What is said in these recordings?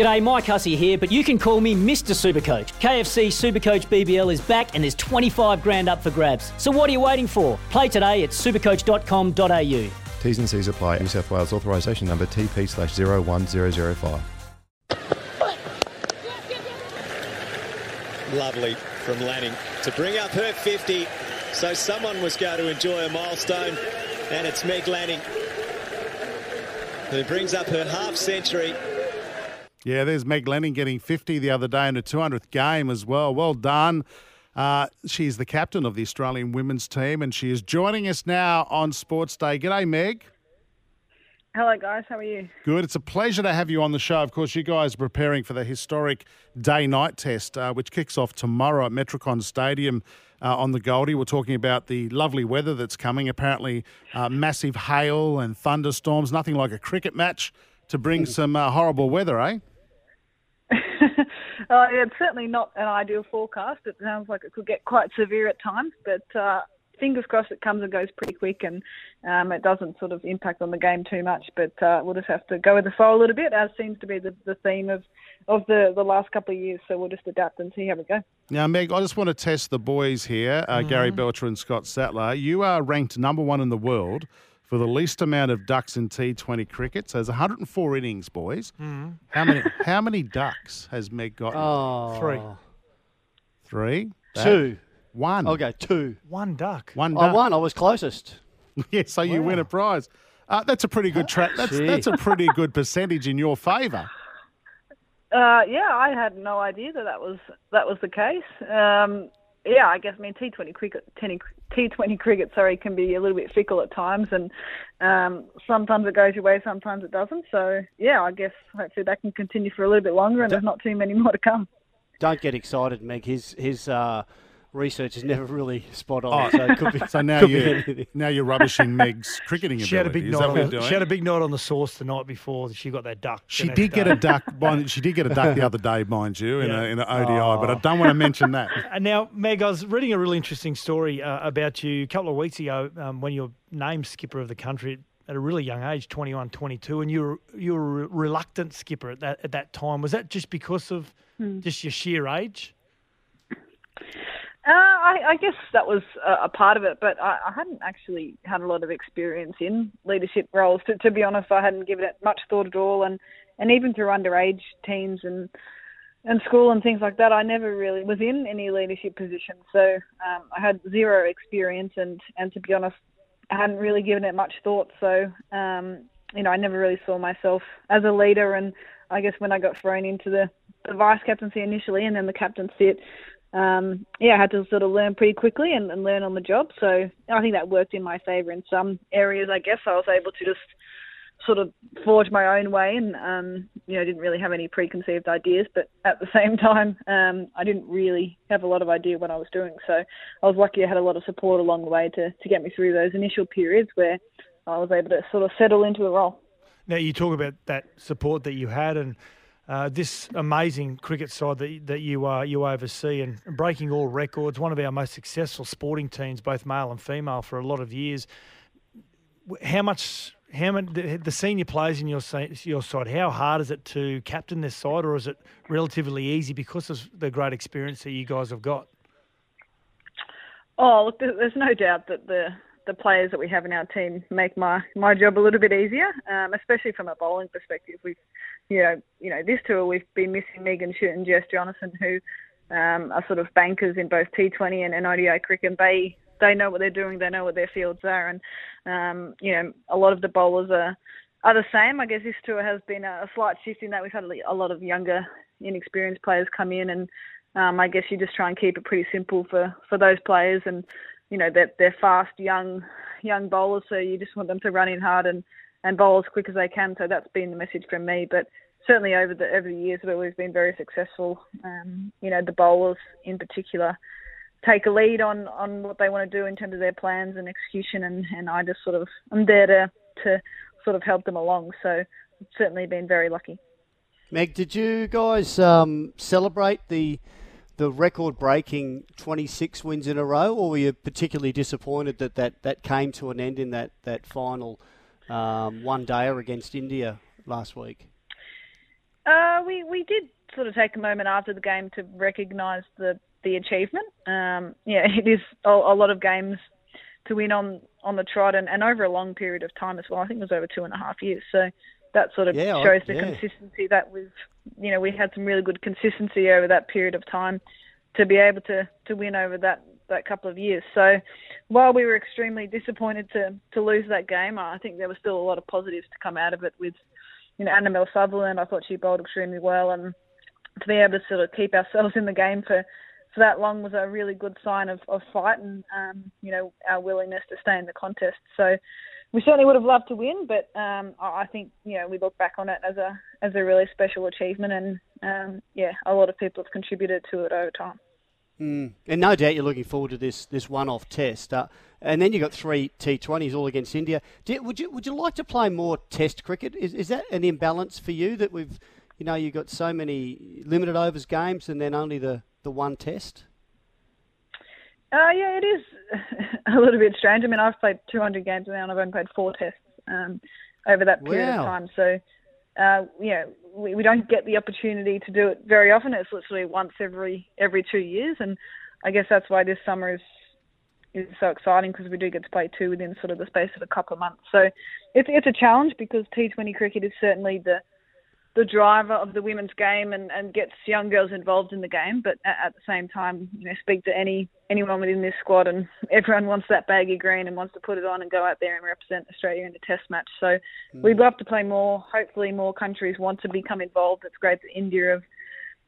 G'day, Mike Hussey here, but you can call me Mr. Supercoach. KFC Supercoach BBL is back and there's 25 grand up for grabs. So what are you waiting for? Play today at supercoach.com.au. T's and C's apply. New South Wales authorisation number TP slash 01005. Lovely from Lanning to bring up her 50. So someone was going to enjoy a milestone, and it's Meg Lanning who brings up her half century. Yeah, there's Meg Lanning getting 50 the other day in her 200th game as well. Well done. Uh, she's the captain of the Australian women's team, and she is joining us now on Sports Day. G'day, Meg. Hello, guys. How are you? Good. It's a pleasure to have you on the show. Of course, you guys are preparing for the historic day night test, uh, which kicks off tomorrow at Metricon Stadium uh, on the Goldie. We're talking about the lovely weather that's coming. Apparently, uh, massive hail and thunderstorms. Nothing like a cricket match to bring some uh, horrible weather, eh? Uh, yeah, it's certainly not an ideal forecast. It sounds like it could get quite severe at times, but uh, fingers crossed it comes and goes pretty quick and um, it doesn't sort of impact on the game too much. But uh, we'll just have to go with the flow a little bit, as seems to be the, the theme of, of the, the last couple of years. So we'll just adapt and see how we go. Now, Meg, I just want to test the boys here, uh, mm-hmm. Gary Belcher and Scott Sattler. You are ranked number one in the world for the least amount of ducks in T20 cricket. So there's 104 innings, boys. Mm. How many How many ducks has Meg got? Oh. Three. Three? That, two. One. Okay, two. One duck. One duck. I won. I was closest. yeah, so you wow. win a prize. Uh, that's a pretty good track. That's that's a pretty good percentage in your favour. Uh, yeah, I had no idea that that was that was the case. Um, yeah, I guess I mean T20 cricket, T20 cricket, sorry, can be a little bit fickle at times, and um, sometimes it goes your way, sometimes it doesn't. So yeah, I guess hopefully that can continue for a little bit longer, and there's not too many more to come. Don't get excited, Meg. His his uh, research is never really spot on. Oh. So, it could be, so now you now you're rubbishing Meg's cricketing she ability. Had a big night on, she had a big night on the sauce the night before. She got that duck. She did get a duck. she did get a duck the other day, mind you, in, yeah. a, in an ODI. Oh. But I don't want to mention that. And now, Meg, I was reading a really interesting story uh, about you a couple of weeks ago um, when you were named skipper of the country at a really young age, 21, 22, and you were you were a reluctant skipper at that at that time. Was that just because of hmm. just your sheer age? Uh, I, I, guess that was a, a part of it, but I, I, hadn't actually had a lot of experience in leadership roles. To, to, be honest, I hadn't given it much thought at all, and and even through underage teams and and school and things like that, I never really was in any leadership position. So um, I had zero experience, and and to be honest, I hadn't really given it much thought. So um, you know, I never really saw myself as a leader, and I guess when I got thrown into the the vice captaincy initially, and then the captaincy, it um, yeah, I had to sort of learn pretty quickly and, and learn on the job. So I think that worked in my favour in some areas. I guess I was able to just sort of forge my own way, and um, you know, didn't really have any preconceived ideas. But at the same time, um, I didn't really have a lot of idea what I was doing. So I was lucky I had a lot of support along the way to to get me through those initial periods where I was able to sort of settle into the role. Now you talk about that support that you had and uh, this amazing cricket side that, that you uh, you oversee and breaking all records, one of our most successful sporting teams, both male and female, for a lot of years. How much, how many, the, senior players in your your side, how hard is it to captain this side, or is it relatively easy because of the great experience that you guys have got? Oh, look, there's no doubt that the the players that we have in our team make my my job a little bit easier, um, especially from a bowling perspective. We've, you know, you know, this tour we've been missing Megan Schutt and Jess Jonassen, who um, are sort of bankers in both T20 and, and ODI cricket. And They they know what they're doing, they know what their fields are, and um, you know, a lot of the bowlers are are the same. I guess this tour has been a, a slight shift in that we've had a lot of younger, inexperienced players come in, and um, I guess you just try and keep it pretty simple for for those players and you know they're, they're fast young young bowlers, so you just want them to run in hard and and bowl as quick as they can. So that's been the message from me. But certainly over the over the years where we've been very successful, um, you know the bowlers in particular take a lead on on what they want to do in terms of their plans and execution, and and I just sort of I'm there to to sort of help them along. So certainly been very lucky. Meg, did you guys um, celebrate the the record-breaking 26 wins in a row, or were you particularly disappointed that that, that came to an end in that that final um, one dayer against India last week? Uh, we we did sort of take a moment after the game to recognise the the achievement. Um, yeah, it is a, a, lot of games to win on on the trot and, and over a long period of time as well. I think it was over two and a half years. So that sort of yeah, shows the yeah. consistency that we've you know we had some really good consistency over that period of time to be able to to win over that that couple of years. So while we were extremely disappointed to to lose that game, I think there was still a lot of positives to come out of it with you know Annabelle Sutherland. I thought she bowled extremely well and to be able to sort of keep ourselves in the game for for that long was a really good sign of, of fight and um, you know our willingness to stay in the contest. So we certainly would have loved to win, but um, I think you know we look back on it as a as a really special achievement, and um, yeah, a lot of people have contributed to it over time. Mm. And no doubt you're looking forward to this this one-off test. Uh, and then you've got three T20s all against India. You, would you would you like to play more Test cricket? Is is that an imbalance for you that we've you know you've got so many limited overs games and then only the the one test? Uh, yeah, it is a little bit strange. I mean, I've played 200 games now and I've only played four tests um, over that period wow. of time. So, uh, yeah, we, we don't get the opportunity to do it very often. It's literally once every every two years, and I guess that's why this summer is is so exciting because we do get to play two within sort of the space of a couple of months. So, it's it's a challenge because T20 cricket is certainly the the driver of the women's game and, and gets young girls involved in the game. But at, at, the same time, you know, speak to any anyone within this squad, and everyone wants that baggy green and wants to put it on and go out there and represent Australia in the Test match. So mm. we'd love to play more. Hopefully, more countries want to become involved. It's great that India have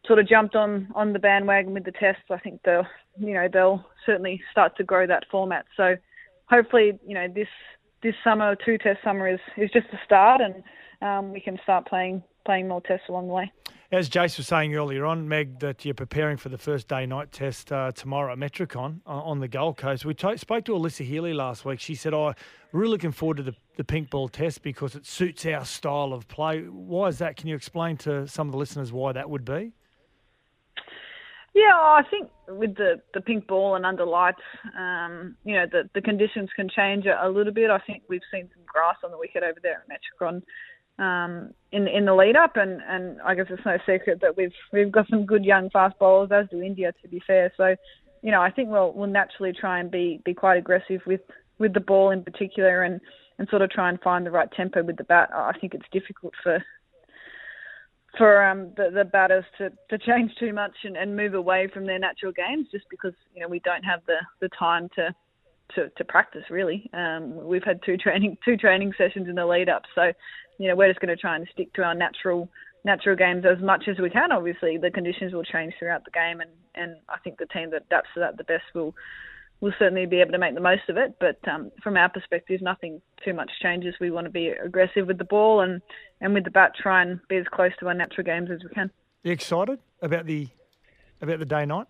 sort of jumped on on the bandwagon with the tests. I think they'll you know they'll certainly start to grow that format. So hopefully, you know this this summer, two test summer is is just a start and. Um, we can start playing playing more tests along the way. As Jace was saying earlier on, Meg, that you're preparing for the first day night test uh, tomorrow at Metricon uh, on the Gold Coast. We t- spoke to Alyssa Healy last week. She said, "Oh, I'm really looking forward to the, the pink ball test because it suits our style of play." Why is that? Can you explain to some of the listeners why that would be? Yeah, I think with the, the pink ball and under lights, um, you know, the, the conditions can change a, a little bit. I think we've seen some grass on the wicket over there at Metricon um, in in the lead up, and, and I guess it's no secret that we've we've got some good young fast bowlers, as do India, to be fair. So, you know, I think we'll we'll naturally try and be be quite aggressive with with the ball in particular, and and sort of try and find the right tempo with the bat. I think it's difficult for for um, the, the batters to, to change too much and, and move away from their natural games just because you know we don't have the, the time to to, to practice really. Um, we've had two training two training sessions in the lead up, so you know we're just going to try and stick to our natural natural games as much as we can. Obviously, the conditions will change throughout the game, and, and I think the team that adapts to that the best will will certainly be able to make the most of it. But um, from our perspective, nothing too much changes. We want to be aggressive with the ball and, and with the bat, try and be as close to our natural games as we can. Are you excited about the about the day night?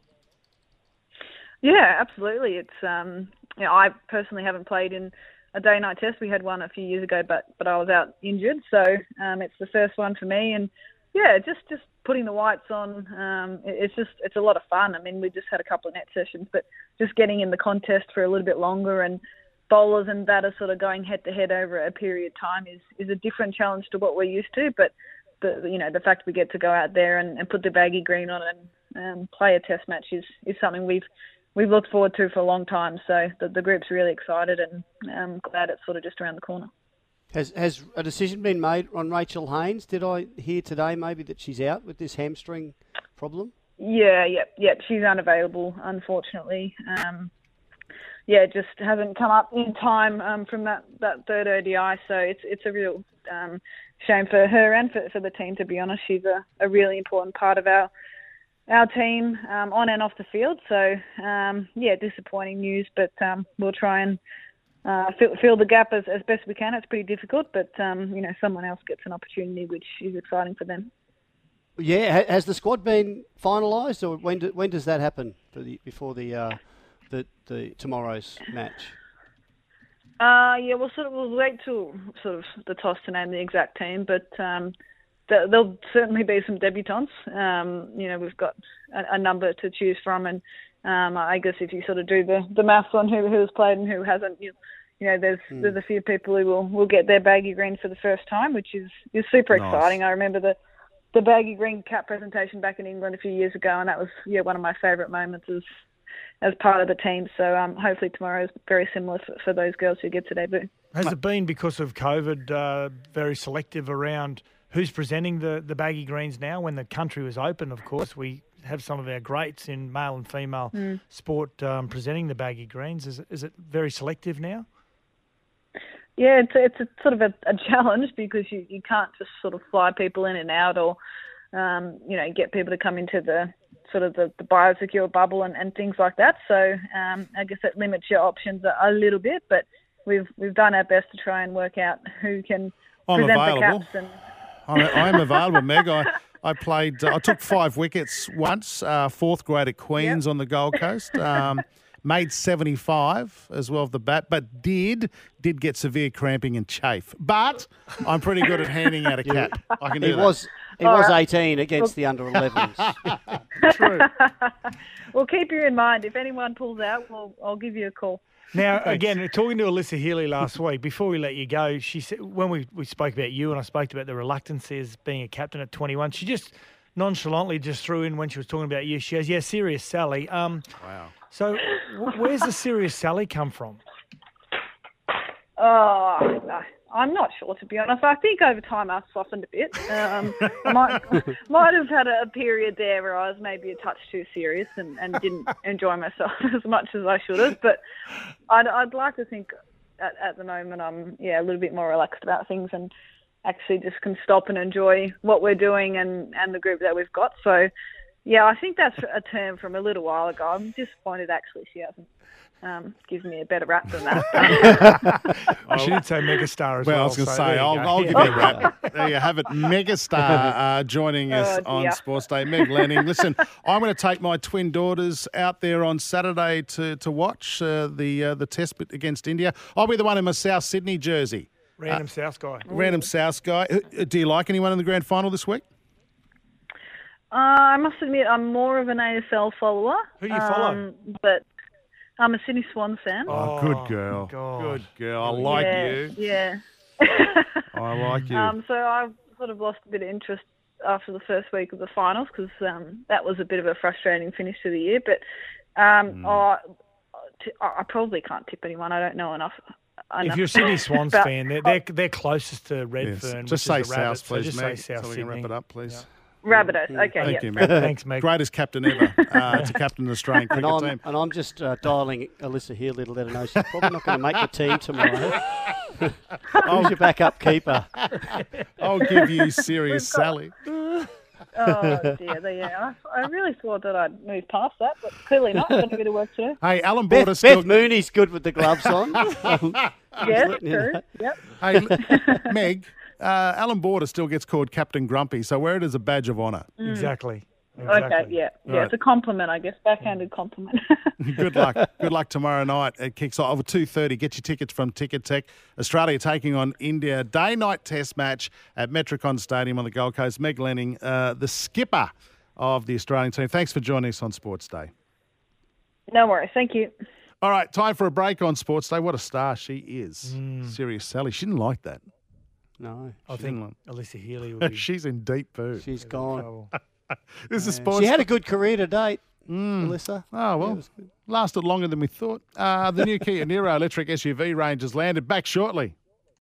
Yeah, absolutely. It's um, you know, I personally haven't played in a day night test. We had one a few years ago, but but I was out injured, so um, it's the first one for me. And yeah, just just putting the whites on, um, it's just it's a lot of fun. I mean, we just had a couple of net sessions, but just getting in the contest for a little bit longer and bowlers and batters sort of going head to head over a period of time is is a different challenge to what we're used to. But the you know the fact we get to go out there and, and put the baggy green on and um, play a test match is is something we've we've looked forward to for a long time. So the, the group's really excited and I'm glad it's sort of just around the corner. Has has a decision been made on Rachel Haynes? Did I hear today maybe that she's out with this hamstring problem? Yeah, yep, yep. She's unavailable, unfortunately. Um, yeah, just hasn't come up in time um, from that, that third ODI. So it's it's a real um, shame for her and for, for the team. To be honest, she's a, a really important part of our our team um, on and off the field. So um, yeah, disappointing news, but um, we'll try and uh, fill, fill the gap as, as best we can. It's pretty difficult, but um, you know someone else gets an opportunity, which is exciting for them. Yeah, has the squad been finalised, or when do, when does that happen the, before the, uh, the the tomorrow's match? Uh, yeah, we'll sort of we'll wait till sort of the toss to name the exact team, but um, there'll certainly be some debutants. Um, you know, we've got a, a number to choose from, and um, I guess if you sort of do the, the maths on who who's played and who hasn't, you, you know, there's mm. there's a few people who will will get their baggy green for the first time, which is is super nice. exciting. I remember the the baggy green cap presentation back in England a few years ago, and that was yeah one of my favourite moments as as part of the team. So um, hopefully tomorrow is very similar for, for those girls who get to debut. Has it been because of COVID uh, very selective around who's presenting the, the baggy greens now? When the country was open, of course, we have some of our greats in male and female sport um, presenting the baggy greens. Is, it- is it very selective now? Yeah, it's it's a, sort of a, a challenge because you, you can't just sort of fly people in and out or um, you know get people to come into the sort of the, the biosecure bubble and, and things like that. So um, I guess it limits your options a, a little bit, but we've we've done our best to try and work out who can I'm present available. the caps and I, I am available, Meg. I, I played. Uh, I took five wickets once. Uh, fourth grade at Queens on the Gold Coast. Um, made seventy five as well of the bat, but did did get severe cramping and chafe. But I'm pretty good at handing out a cap. I can do He that. was he was 18 against the under 11s. true. we'll keep you in mind. If anyone pulls out, we'll, I'll give you a call. Now, again, talking to Alyssa Healy last week, before we let you go, she said when we, we spoke about you and I spoke about the reluctance as being a captain at 21, she just nonchalantly just threw in when she was talking about you. She goes, "Yeah, serious Sally." Um, Wow. so, wh- where's the serious Sally come from? Oh, no, I'm not sure to be honest. I think over time I softened a bit. Um, might might have had a, a period there where I was maybe a touch too serious and, and didn't enjoy myself as much as I should have. But I'd, I'd like to think at, at the moment I'm yeah a little bit more relaxed about things and actually just can stop and enjoy what we're doing and, and the group that we've got. So yeah, I think that's a term from a little while ago. I'm disappointed actually she hasn't um, given me a better rap than that. She did say megastar as well. Well, I was going to so say, I'll, go. I'll give you a wrap. There you have it. Megastar uh, joining us Oh, on. Sports Day. Meg Lanning. Listen, I'm going to take my twin daughters out there on Saturday to, to watch uh, the uh, the test bit against India. I'll be the one in my South Sydney jersey. Random South guy. Random South guy. Uh, Do you like anyone in the grand final this week? Uh, I must admit, I'm more of an AFL follower. Who do you follow? Um, but I'm a Sydney Swans fan. Oh, good girl. God. Good girl. I like yeah, you. Yeah. I like you. um, so I sort of lost a bit of interest after the first week of the finals because um, that was a bit of a frustrating finish to the year. But um, I, t- I I probably can't tip anyone. I don't know enough. If you're a Sydney Swans fan, they're, they're, they're closest to Yes. Redfern. Just say is the Rabbits, South, so please, just Meg, say South so we can wrap it up, please. Rabbitohs. Okay, Thank yeah. you, Meg. Thanks, Meg. Greatest captain ever uh, to captain the Australian And cricket I'm, team. and I'm just uh, dialing Alyssa Healy to let her know she's probably not going to make the team tomorrow. Who's your backup keeper? I'll give you serious Sally. Oh dear, yeah. I, I really thought that I'd move past that, but clearly not. Got a bit of work to do. Hey, Alan Beth, Border still. Beth Mooney's good with the gloves on. Yes, letting true. Yep. Hey, Meg, uh, Alan Border still gets called Captain Grumpy, so wear it as a badge of honour. Exactly. Okay, Exactly. yeah, yeah. Right. It's a compliment, I guess. Backhanded compliment. Good luck. Good luck tomorrow night. It kicks off at 2.30. Get your tickets from Ticketek. Australia taking on India. Day-night test match at Metricon Stadium on the Gold Coast. Meg Lanning, uh, the skipper of the Australian team. Thanks for joining us on Sports Day. no worries. Thank you. All right, time for a break on Sports Day. What a star she is. Serious Sally. She didn't like that. No, I think didn't Alyssa Healy would be She's in deep poo. she's gone. This is Sports She had a good career to date, Mm. Alyssa. Oh, well, lasted longer than we thought. Uh, the new Kia Niro electric SUV range has landed back shortly.